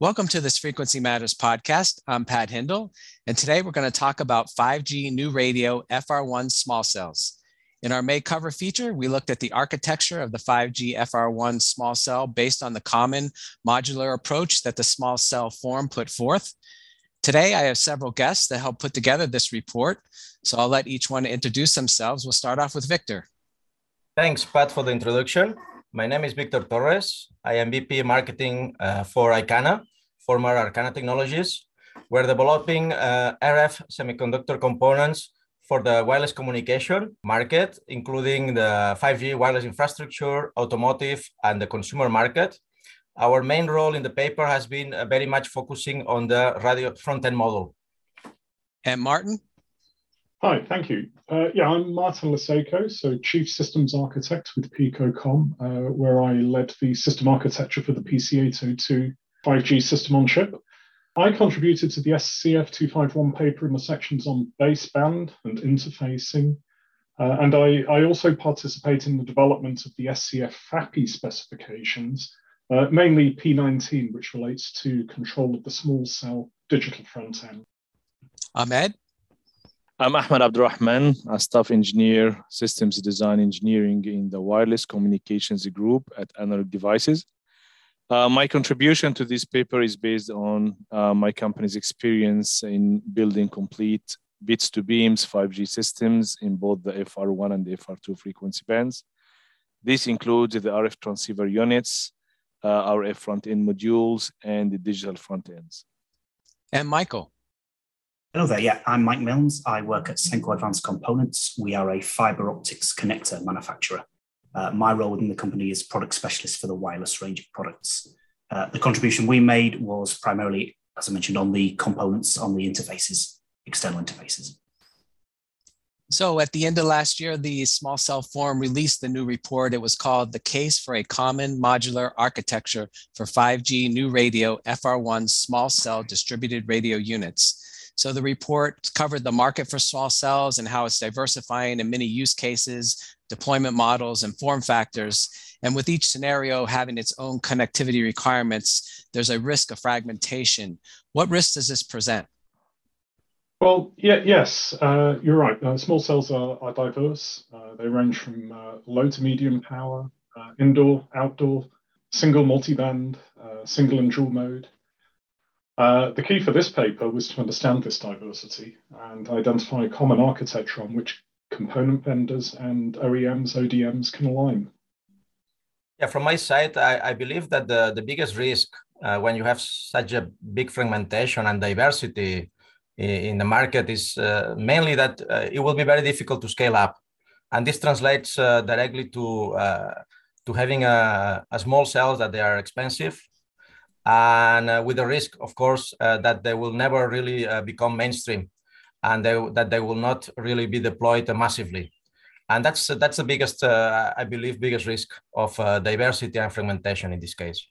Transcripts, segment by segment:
Welcome to this Frequency Matters podcast. I'm Pat Hindle, and today we're going to talk about 5G new radio FR1 small cells. In our May cover feature, we looked at the architecture of the 5G FR1 small cell based on the common modular approach that the small cell forum put forth. Today, I have several guests that help put together this report, so I'll let each one introduce themselves. We'll start off with Victor. Thanks, Pat, for the introduction. My name is Victor Torres. I am VP Marketing uh, for Icana, former Arcana Technologies. We're developing uh, RF semiconductor components for the wireless communication market, including the 5G wireless infrastructure, automotive, and the consumer market. Our main role in the paper has been uh, very much focusing on the radio front-end model. And Martin? Hi, thank you. Uh, yeah, I'm Martin Lysejko, so Chief Systems Architect with Picocom, uh, where I led the system architecture for the PC802 5G system on chip. I contributed to the SCF 251 paper in the sections on baseband and interfacing. Uh, and I, I, also participate in the development of the SCF FAPI specifications, uh, mainly P19, which relates to control of the small cell digital front end. Ahmed? I'm Ahmed Abdurrahman, a staff engineer, systems design engineering in the wireless communications group at Analog Devices. Uh, my contribution to this paper is based on uh, my company's experience in building complete bits to beams 5G systems in both the FR1 and the FR2 frequency bands. This includes the RF transceiver units, uh, RF front end modules, and the digital front ends. And Michael. Hello there. Yeah, I'm Mike Milnes. I work at Senko Advanced Components. We are a fiber optics connector manufacturer. Uh, my role within the company is product specialist for the wireless range of products. Uh, the contribution we made was primarily, as I mentioned, on the components, on the interfaces, external interfaces. So at the end of last year, the Small Cell Forum released the new report. It was called The Case for a Common Modular Architecture for 5G New Radio FR1 Small Cell Distributed Radio Units. So the report covered the market for small cells and how it's diversifying in many use cases, deployment models, and form factors. And with each scenario having its own connectivity requirements, there's a risk of fragmentation. What risk does this present? Well, yeah, yes, uh, you're right. Uh, small cells are, are diverse. Uh, they range from uh, low to medium power, uh, indoor, outdoor, single multiband, uh, single and dual mode. Uh, the key for this paper was to understand this diversity and identify a common architecture on which component vendors and OEMs, ODMs can align. Yeah, from my side, I, I believe that the, the biggest risk uh, when you have such a big fragmentation and diversity in the market is uh, mainly that uh, it will be very difficult to scale up. And this translates uh, directly to, to having a, a small cells that they are expensive and uh, with the risk, of course, uh, that they will never really uh, become mainstream and they, that they will not really be deployed massively. And that's, that's the biggest, uh, I believe, biggest risk of uh, diversity and fragmentation in this case.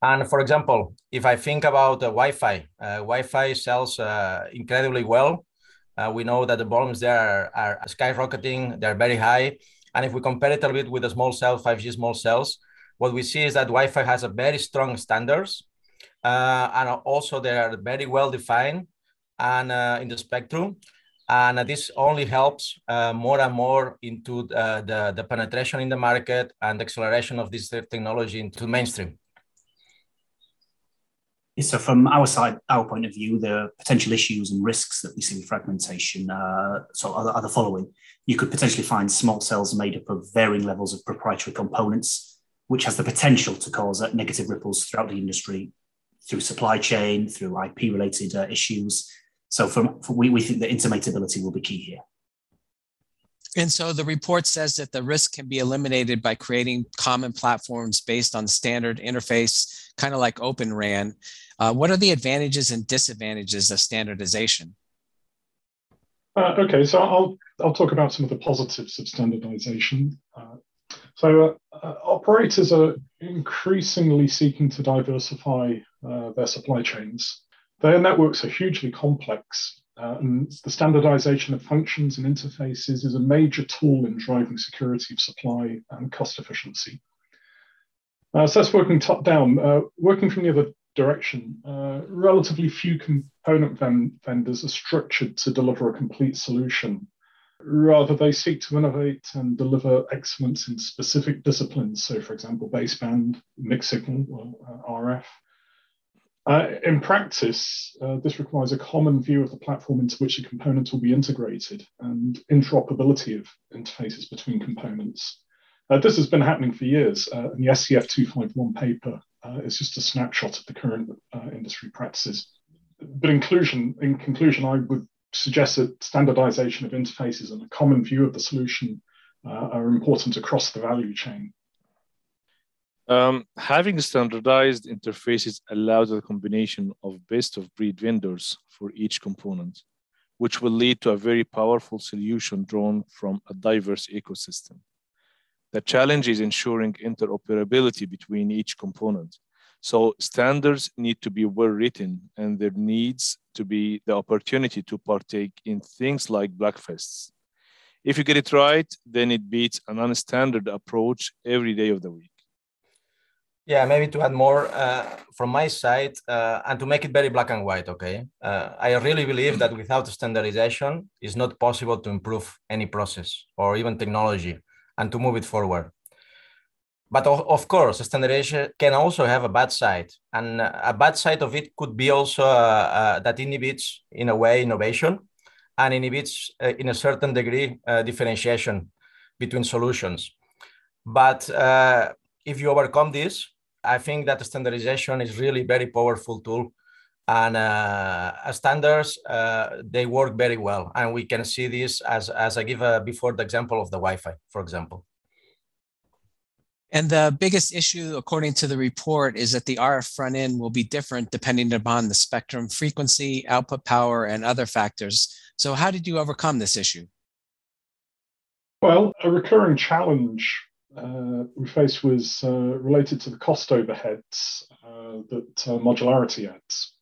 And for example, if I think about uh, Wi-Fi, Wi-Fi sells incredibly well. we know that the volumes there are, are skyrocketing, they're very high. And if we compare it a little bit with the small cell, 5G small cells, what we see is that Wi-Fi has a very strong standards, uh, and also they are very well defined and uh, in the spectrum. And this only helps uh, more and more into the, the, the penetration in the market and acceleration of this technology into mainstream. So, from our side, our point of view, the potential issues and risks that we see with fragmentation uh, so are, are, the following. You could potentially find small cells made up of varying levels of proprietary components which has the potential to cause uh, negative ripples throughout the industry through supply chain, through IP related uh, issues. So from, from, we, we think that intermateability will be key here. And so the report says that the risk can be eliminated by creating common platforms based on standard interface, kind of like Open RAN. Uh, what are the advantages and disadvantages of standardization? Uh, okay, so I'll I'll talk about some of the positives of standardization. Uh, so uh, uh, operators are increasingly seeking to diversify uh, their supply chains. Their networks are hugely complex, uh, and the standardization of functions and interfaces is a major tool in driving security of supply and cost efficiency. Uh, so that's working top down. Uh, working from the other direction. Relatively few component vendors are structured to deliver a complete solution. Rather, they seek to innovate and deliver excellence in specific disciplines. So, for example, baseband, mixed signal, or uh, RF. Uh, in practice, uh, this requires a common view of the platform into which the components will be integrated and interoperability of interfaces between components. Uh, this has been happening for years, uh, and the SCF 251 paper uh, is just a snapshot of the current industry practices. But inclusion, in conclusion, I would suggest that standardization of interfaces and a common view of the solution are important across the value chain. Um, having standardized interfaces allows the combination of best of breed vendors for each component, which will lead to a very powerful solution drawn from a diverse ecosystem. The challenge is ensuring interoperability between each component. So standards need to be well written and there needs to be the opportunity to partake in things like plugfests. If you get it right, then it beats a non-standard approach every day of the week. Yeah, maybe to add more uh, from my side uh, and to make it very black and white, okay? Uh, I really believe that without standardization, it's not possible to improve any process or even technology and to move it forward. But of, course, standardization can also have a bad side. And a bad side of it could be also uh, uh, that inhibits, in a way, innovation and inhibits, uh, in a certain degree, differentiation between solutions. But if you overcome this, I think that standardization is really very powerful tool and uh, standards uh, they work very well and we can see this as as i give uh, before the example of the wi-fi for example and the biggest issue according to the report is that the rf front end will be different depending upon the spectrum frequency output power and other factors so how did you overcome this issue well a recurring challenge uh, we faced was uh, related to the cost overheads uh, that modularity adds.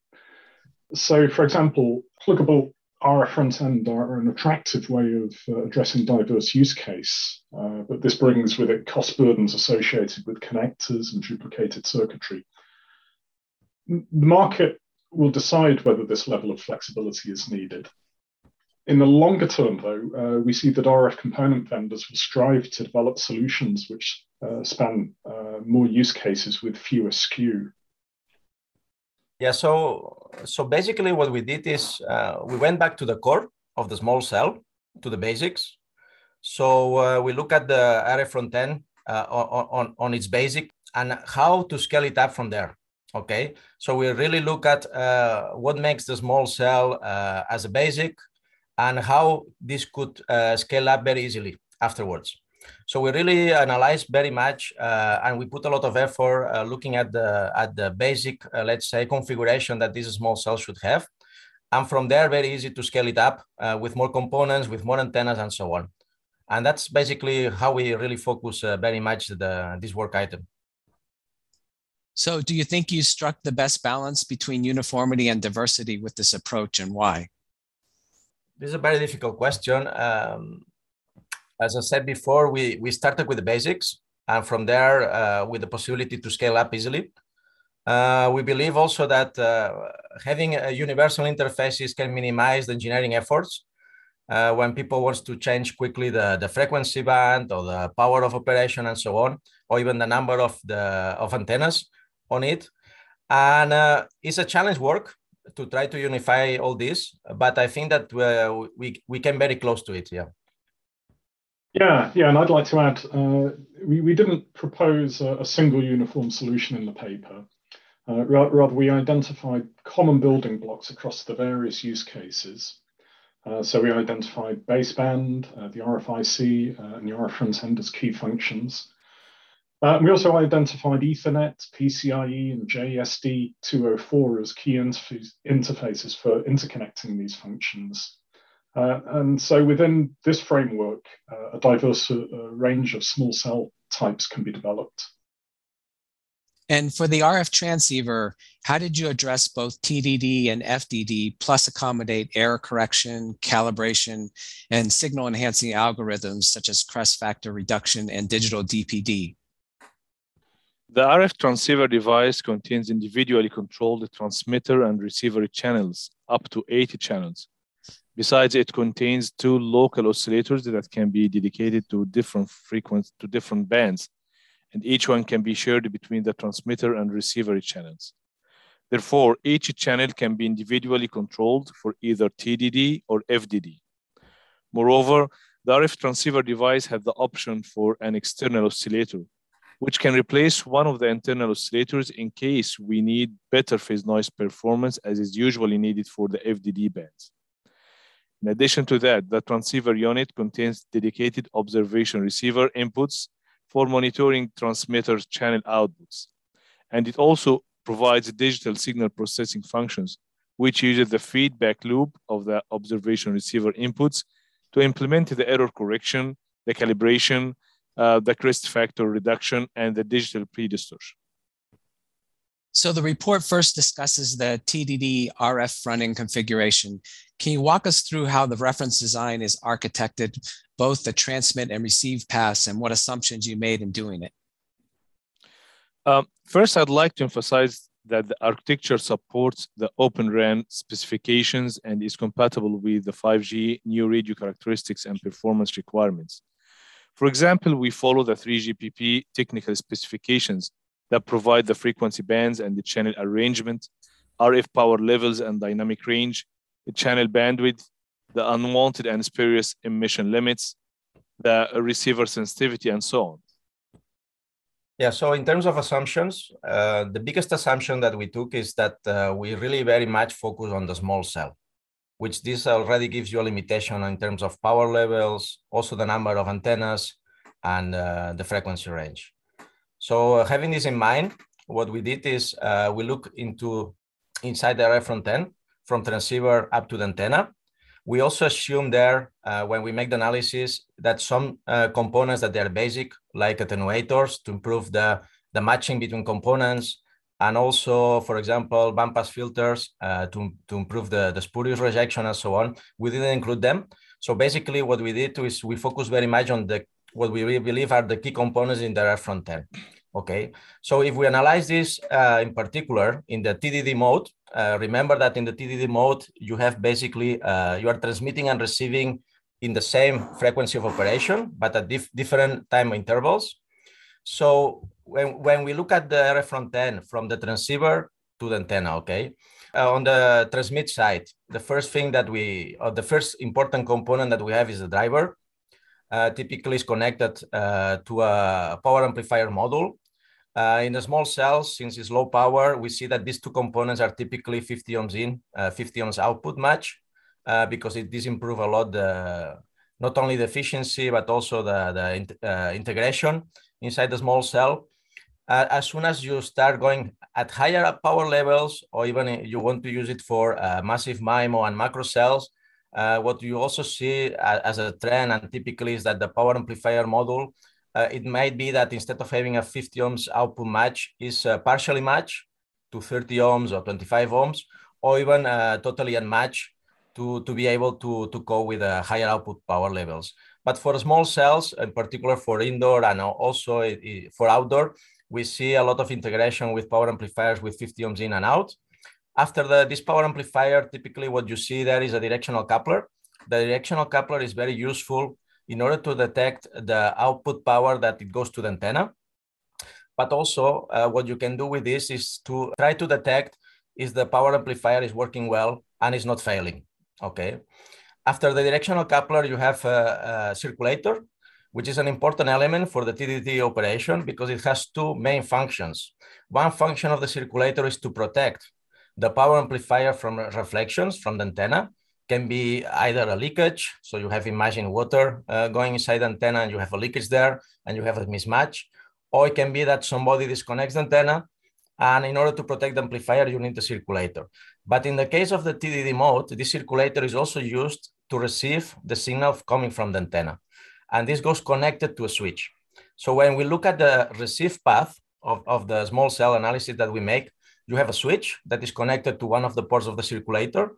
So, for example, pluggable RF front end are an attractive way of uh, addressing diverse use case, uh, but this brings with it cost burdens associated with connectors and duplicated circuitry. The market will decide whether this level of flexibility is needed. In the longer term, though, uh, we see that RF component vendors will strive to develop solutions which uh, span uh, more use cases with fewer SKU. Yeah, so so basically, what we did is uh, we went back to the core of the small cell, to the basics. So uh, we look at the RF front end uh, on, on on its basic and how to scale it up from there. Okay, so we really look at what makes the small cell as a basic and how this could uh, scale up very easily afterwards. So we really analyzed very much, uh, and we put a lot of effort uh, looking at the at the basic, uh, let's say, configuration that this small cell should have, and from there, very easy to scale it up uh, with more components, with more antennas, and so on. And that's basically how we really focus uh, very much the this work item. So, do you think you struck the best balance between uniformity and diversity with this approach, and why? This is a very difficult question. Um, as I said before, we, we started with the basics, and from there, uh, with the possibility to scale up easily. Uh, we believe also that uh, having a universal interfaces can minimize the engineering efforts uh, when people wants to change quickly the, the frequency band or the power of operation and so on, or even the number of the of antennas on it. And uh, it's a challenge work to try to unify all this, but I think that uh, we we came very close to it. Yeah. Yeah, yeah, and I'd like to add, uh, we, we didn't propose a, a, single uniform solution in the paper. Uh, rather, we identified common building blocks across the various use cases. Uh, so we identified baseband, uh, the RFIC, uh, and the RF front end as key functions. Uh, we also identified Ethernet, PCIe, and JESD 204 as key interfaces for interconnecting these functions. Uh, and so within this framework, uh, a diverse uh, range of small cell types can be developed. And for the RF transceiver, how did you address both TDD and FDD, plus accommodate error correction, calibration, and signal enhancing algorithms such as crest factor reduction and digital DPD? The RF transceiver device contains individually controlled transmitter and receiver channels, up to 80 channels. Besides, it contains two local oscillators that can be dedicated to different frequencies, to different bands, and each one can be shared between the transmitter and receiver channels. Therefore, each channel can be individually controlled for either TDD or FDD. Moreover, the RF transceiver device has the option for an external oscillator, which can replace one of the internal oscillators in case we need better phase noise performance as is usually needed for the FDD bands. In addition to that, the transceiver unit contains dedicated observation receiver inputs for monitoring transmitter channel outputs. And it also provides digital signal processing functions, which uses the feedback loop of the observation receiver inputs to implement the error correction, the calibration, uh, the crest factor reduction, and the digital pre-distortion. So the report first discusses the TDD RF front-end configuration. Can you walk us through how the reference design is architected, both the transmit and receive paths, and what assumptions you made in doing it? Um, first, I'd like to emphasize that the architecture supports the Open RAN specifications and is compatible with the 5G new radio characteristics and performance requirements. For example, we follow the 3GPP technical specifications that provide the frequency bands and the channel arrangement, RF power levels and dynamic range, the channel bandwidth, the unwanted and spurious emission limits, the receiver sensitivity, and so on. Yeah, so in terms of assumptions, uh, the biggest assumption that we took is that uh, we really very much focus on the small cell, which this already gives you a limitation in terms of power levels, also the number of antennas, and uh, the frequency range. So uh, having this in mind, what we did is uh, we look into inside the RF front end from transceiver up to the antenna. We also assume there, uh, when we make the analysis, that some uh, components that they are basic, like attenuators to improve the, the matching between components, and also, for example, bandpass filters uh, to, to improve the, the spurious rejection and so on. We didn't include them. So basically what we did is we focus very much on the what we believe are the key components in the RF front end. Okay, so if we analyze this uh, in particular in the TDD mode, uh, remember that in the TDD mode, you have basically, uh, you are transmitting and receiving in the same frequency of operation, but at dif different time intervals. So when, when we look at the RF front end from the transceiver to the antenna, okay, uh, on the transmit side, the first thing that we, or the first important component that we have is the driver. Uh, typically is connected uh, to a power amplifier module uh, in the small cells, since it's low power, we see that these two components are typically 50 ohms in, uh, 50 ohms output match, because it does improve a lot the not only the efficiency but also the, the uh, integration inside the small cell. Uh, as soon as you start going at higher power levels, or even you want to use it for uh, massive MIMO and macro cells, what you also see as a trend and typically is that the power amplifier module uh, it might be that instead of having a 50 ohms output match is uh, partially matched to 30 ohms or 25 ohms, or even uh, totally unmatched to, to be able to, to go with uh, higher output power levels. But for small cells, in particular for indoor and also for outdoor, we see a lot of integration with power amplifiers with 50 ohms in and out. After the, this power amplifier, typically what you see there is a directional coupler. The directional coupler is very useful in order to detect the output power that it goes to the antenna. But also uh, what you can do with this is to try to detect is the power amplifier is working well and is not failing, okay? After the directional coupler, you have a, a circulator, which is an important element for the TDD operation because it has two main functions. One function of the circulator is to protect the power amplifier from reflections from the antenna, can be either a leakage, so you have imagine water uh, going inside the antenna and you have a leakage there and you have a mismatch, or it can be that somebody disconnects the antenna and in order to protect the amplifier, you need the circulator. But in the case of the TDD mode, this circulator is also used to receive the signal coming from the antenna. And this goes connected to a switch. So when we look at the receive path of, of the small cell analysis that we make, you have a switch that is connected to one of the ports of the circulator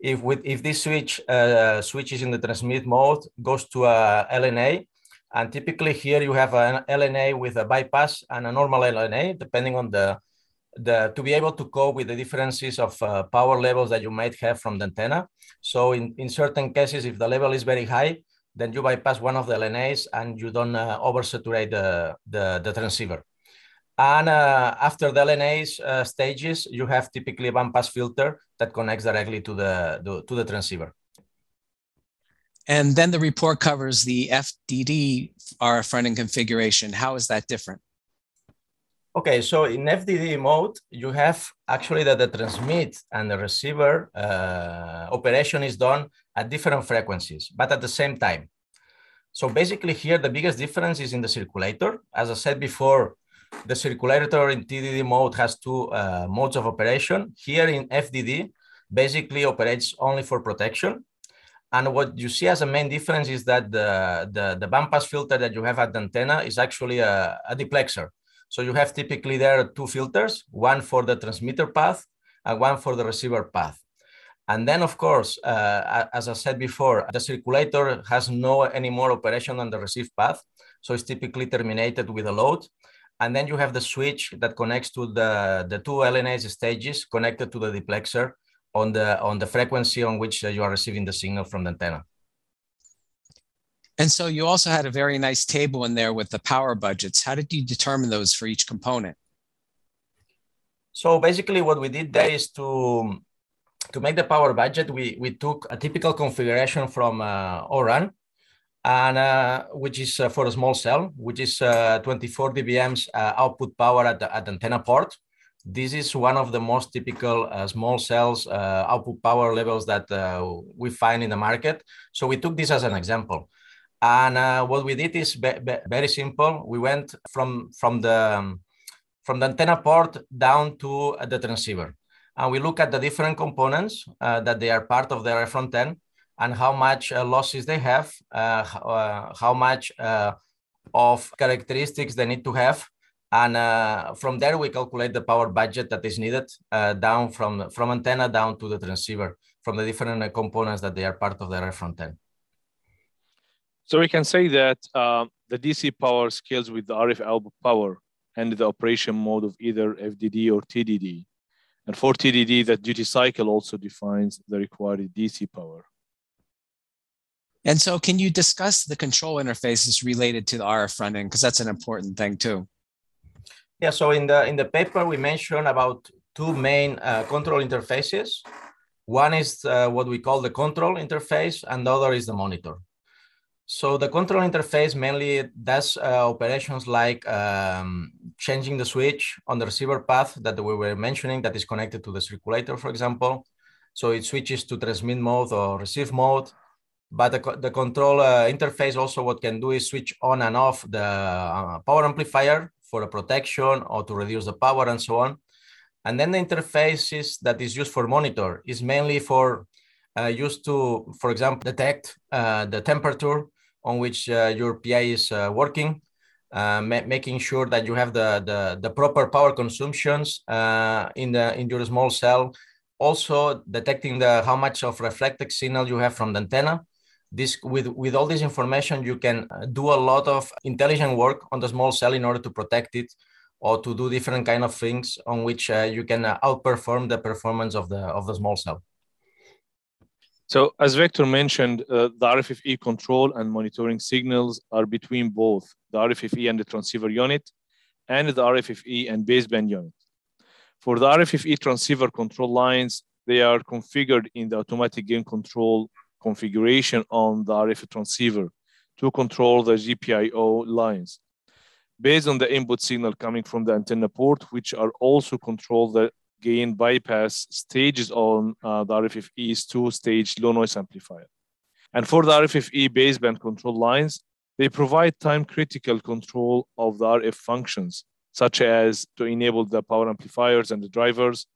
if with if this switch uh, switches in the transmit mode goes to a LNA, And typically here you have an LNA with a bypass and a normal LNA, depending on the, the to be able to cope with the differences of uh, power levels that you might have from the antenna. So in, in certain cases, if the level is very high, then you bypass one of the LNAs and you don't uh, oversaturate the, the, the transceiver. And uh, after the LNAs uh, stages, you have typically a bandpass filter that connects directly to the, the, to the transceiver. And then the report covers the FDD RF front-end configuration. How is that different? Okay, so in FDD mode, you have actually that the transmit and the receiver uh, operation is done at different frequencies, but at the same time. So basically here, the biggest difference is in the circulator. As I said before, the circulator in TDD mode has two uh, modes of operation. Here in FDD, basically operates only for protection. And what you see as a main difference is that the, the, the bandpass filter that you have at the antenna is actually a, a diplexer. So you have typically there two filters, one for the transmitter path and one for the receiver path. And then, of course, uh, as I said before, the circulator has no any more operation on the receive path. So it's typically terminated with a load. And then you have the switch that connects to the, the two LNAs stages connected to the diplexer on the on the frequency on which uh, you are receiving the signal from the antenna. And so you also had a very nice table in there with the power budgets. How did you determine those for each component? So basically what we did there is to to make the power budget, we, we took a typical configuration from uh, ORAN, and uh, which is uh, for a small cell, which is uh, 24 dBMs uh, output power at the, at the antenna port. This is one of the most typical uh, small cells uh, output power levels that we find in the market. So we took this as an example. And what we did is very simple. We went from, from, the, um, from the antenna port down to the transceiver. And we look at the different components that they are part of their front end and how much uh, losses they have, how much of characteristics they need to have and uh, from there, we calculate the power budget that is needed uh, down from, from antenna down to the transceiver from the different uh, components that they are part of the front end. So we can say that uh, the DC power scales with the RF output power and the operation mode of either FDD or TDD. And for TDD, that duty cycle also defines the required DC power. And so can you discuss the control interfaces related to the RF front end? Because that's an important thing too. Yeah, so in the in the paper we mentioned about two main uh, control interfaces. One is uh, what we call the control interface, and the other is the monitor. So the control interface mainly does uh, operations like um, changing the switch on the receiver path that we were mentioning that is connected to the circulator, for example. So it switches to transmit mode or receive mode. But the, the control uh, interface also what can do is switch on and off the uh, power amplifier for a protection or to reduce the power and so on. And then the interfaces that is used for monitor is mainly for uh, used to, for example, detect uh, the temperature on which uh, your PI is uh, working, ma making sure that you have the, the, the proper power consumptions in, the, in your small cell. Also detecting the how much of reflected signal you have from the antenna this with with all this information you can uh, do a lot of intelligent work on the small cell in order to protect it or to do different kind of things on which uh, you can uh, outperform the performance of the of the small cell so as Victor mentioned, uh, the RFFE control and monitoring signals are between both the RFFE and the transceiver unit and the RFFE and baseband unit. For the RFFE transceiver control lines, they are configured in the automatic gain control configuration on the RF transceiver to control the GPIO lines based on the input signal coming from the antenna port, which are also control the gain bypass stages on uh, the RFFE's two-stage low noise amplifier. And for the RFFE baseband control lines, they provide time-critical control of the RF functions, such as to enable the power amplifiers and the drivers,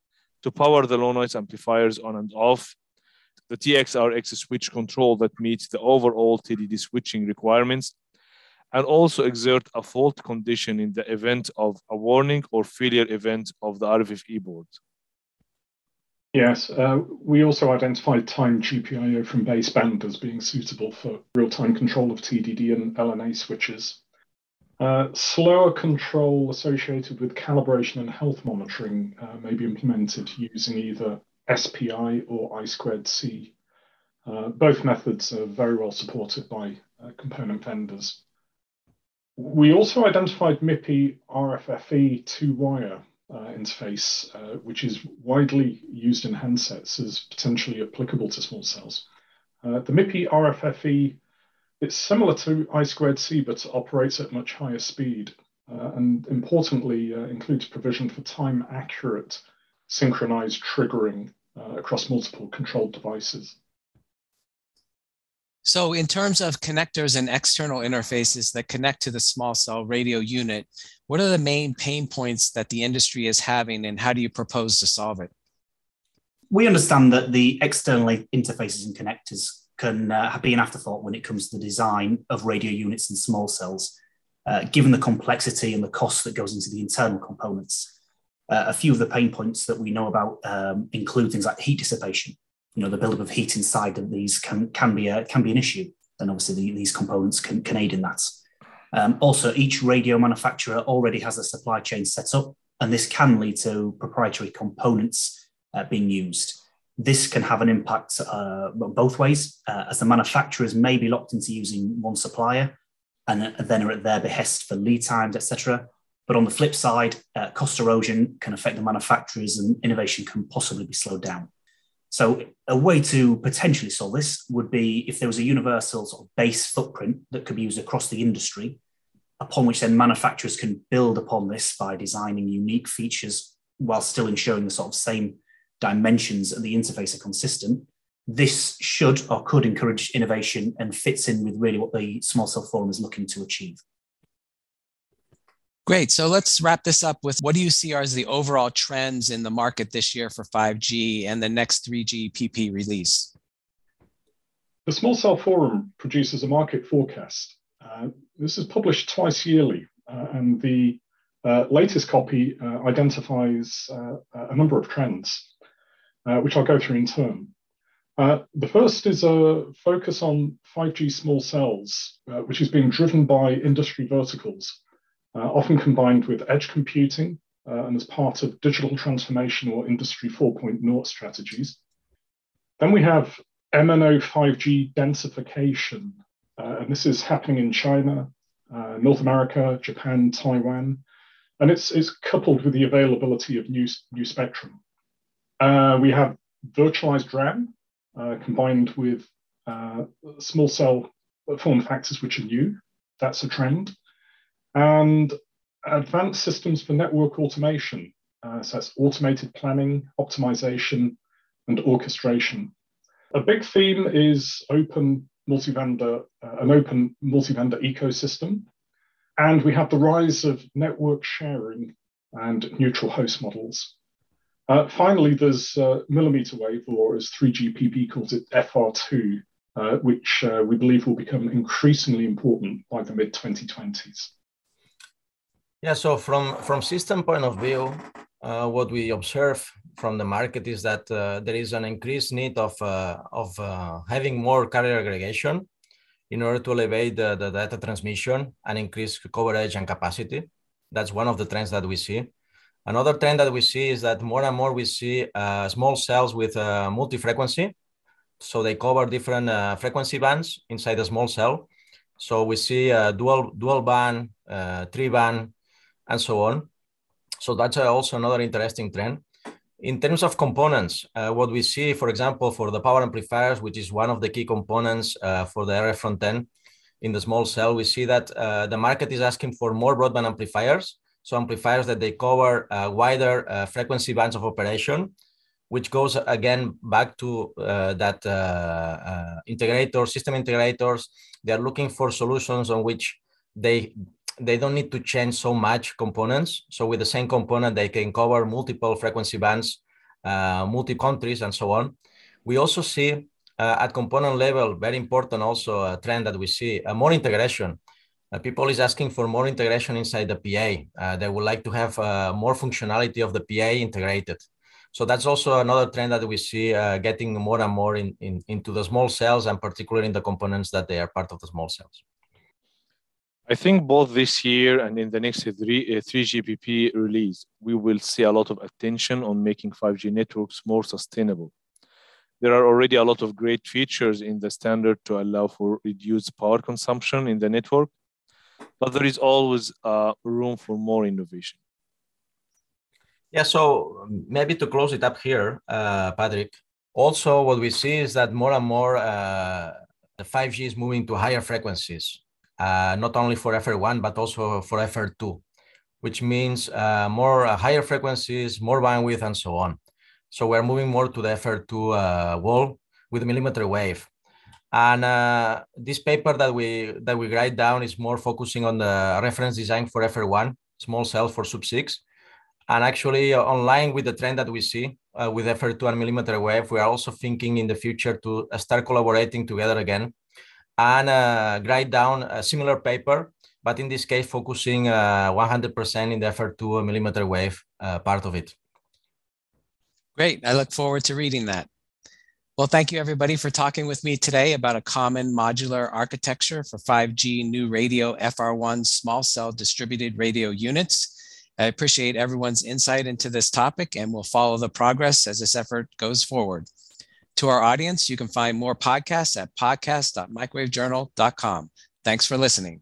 to power the low noise amplifiers on and off, the TXRX switch control that meets the overall TDD switching requirements, and also exert a fault condition in the event of a warning or failure event of the RFFE board. Yes, uh, we also identified time GPIO from baseband as being suitable for real-time control of TDD and LNA switches. Uh, slower control associated with calibration and health monitoring uh, may be implemented using either SPI or I squared C. Uh, both methods are very well supported by uh, component vendors. We also identified MIPI RFFE two-wire uh, interface, uh, which is widely used in handsets as potentially applicable to small cells. Uh, the MIPI RFFE, it's similar to I squared C, but operates at much higher speed, uh, and importantly, includes provision for time accurate synchronized triggering uh, across multiple controlled devices. So in terms of connectors and external interfaces that connect to the small cell radio unit, what are the main pain points that the industry is having and how do you propose to solve it? We understand that the external interfaces and connectors can uh, be an afterthought when it comes to the design of radio units and small cells, uh, given the complexity and the cost that goes into the internal components. Uh, a few of the pain points that we know about um, include things like heat dissipation, you know the buildup of heat inside of these can can be a can be an issue. And obviously the, these components can, can aid in that. Um, also each radio manufacturer already has a supply chain set up and this can lead to proprietary components uh, being used. This can have an impact uh, both ways uh, as the manufacturers may be locked into using one supplier and then are at their behest for lead times etc but on the flip side uh, cost erosion can affect the manufacturers and innovation can possibly be slowed down so a way to potentially solve this would be if there was a universal sort of base footprint that could be used across the industry, upon which then manufacturers can build upon this by designing unique features while still ensuring the sort of same dimensions and the interface are consistent. This should or could encourage innovation and fits in with really what the Small Cell Forum is looking to achieve. Great. So let's wrap this up with what do you see as the overall trends in the market this year for 5G and the next 3G PP release? The Small Cell Forum produces a market forecast. Uh, this is published twice yearly, uh, and the uh, latest copy uh, identifies uh, a number of trends, uh, which I'll go through in turn. the first is a focus on 5G small cells, which is being driven by industry verticals often combined with edge computing uh, and as part of digital transformation or industry 4.0 strategies. Then we have MNO 5G densification, uh, and this is happening in China, uh, North America, Japan, Taiwan, and it's, it's coupled with the availability of new, new spectrum. Uh, we have virtualized RAN uh, combined with small cell form factors which are new. That's a trend and advanced systems for network automation. Uh, so that's automated planning, optimization, and orchestration. A big theme is open multi-vendor, uh, an open multi-vendor ecosystem. And we have the rise of network sharing and neutral host models. Uh, finally, there's uh, millimeter wave, or as 3GPP calls it, FR2, uh, which uh, we believe will become increasingly important by the mid 2020s. Yeah, so from from system point of view, uh, what we observe from the market is that uh, there is an increased need of uh, of uh, having more carrier aggregation in order to elevate the, the data transmission and increase coverage and capacity. That's one of the trends that we see. Another trend that we see is that more and more we see uh, small cells with uh, multi-frequency. So they cover different frequency bands inside a small cell. So we see dual dual band, three band, and so on. So that's also another interesting trend. In terms of components, uh, what we see, for example, for the power amplifiers, which is one of the key components uh, for the RF front end in the small cell, we see that uh, the market is asking for more broadband amplifiers. So amplifiers that they cover uh, wider uh, frequency bands of operation, which goes again back to uh, that integrator, system integrators, they are looking for solutions on which they they don't need to change so much components. So with the same component, they can cover multiple frequency bands, uh, multi countries, and so on. We also see uh, at component level, very important also a trend that we see, uh, more integration. Uh, people is asking for more integration inside the PA. Uh, they would like to have uh, more functionality of the PA integrated. So that's also another trend that we see uh, getting more and more in, in, into the small cells and particularly in the components that they are part of the small cells. I think both this year and in the next three, uh, 3GPP release, we will see a lot of attention on making 5G networks more sustainable. There are already a lot of great features in the standard to allow for reduced power consumption in the network, but there is always uh, room for more innovation. Yeah, so maybe to close it up here, uh, Patrick, also what we see is that more and more uh, the 5G is moving to higher frequencies, uh, not only for FR1, but also for FR2, which means uh, more uh, higher frequencies, more bandwidth, and so on. So we're moving more to the FR2 uh, wall with millimeter wave. And this paper that we that we write down is more focusing on the reference design for FR1, small cell for sub-6, and actually, uh, online with the trend that we see uh, with FR2 and millimeter wave, we are also thinking in the future to uh, start collaborating together again and uh, write down a similar paper, but in this case, focusing 100% uh, in the FR2 millimeter wave uh, part of it. Great. I look forward to reading that. Well, thank you everybody for talking with me today about a common modular architecture for 5G new radio FR1 small cell distributed radio units. I appreciate everyone's insight into this topic and we'll follow the progress as this effort goes forward. To our audience, you can find more podcasts at podcast.microwavejournal.com. Thanks for listening.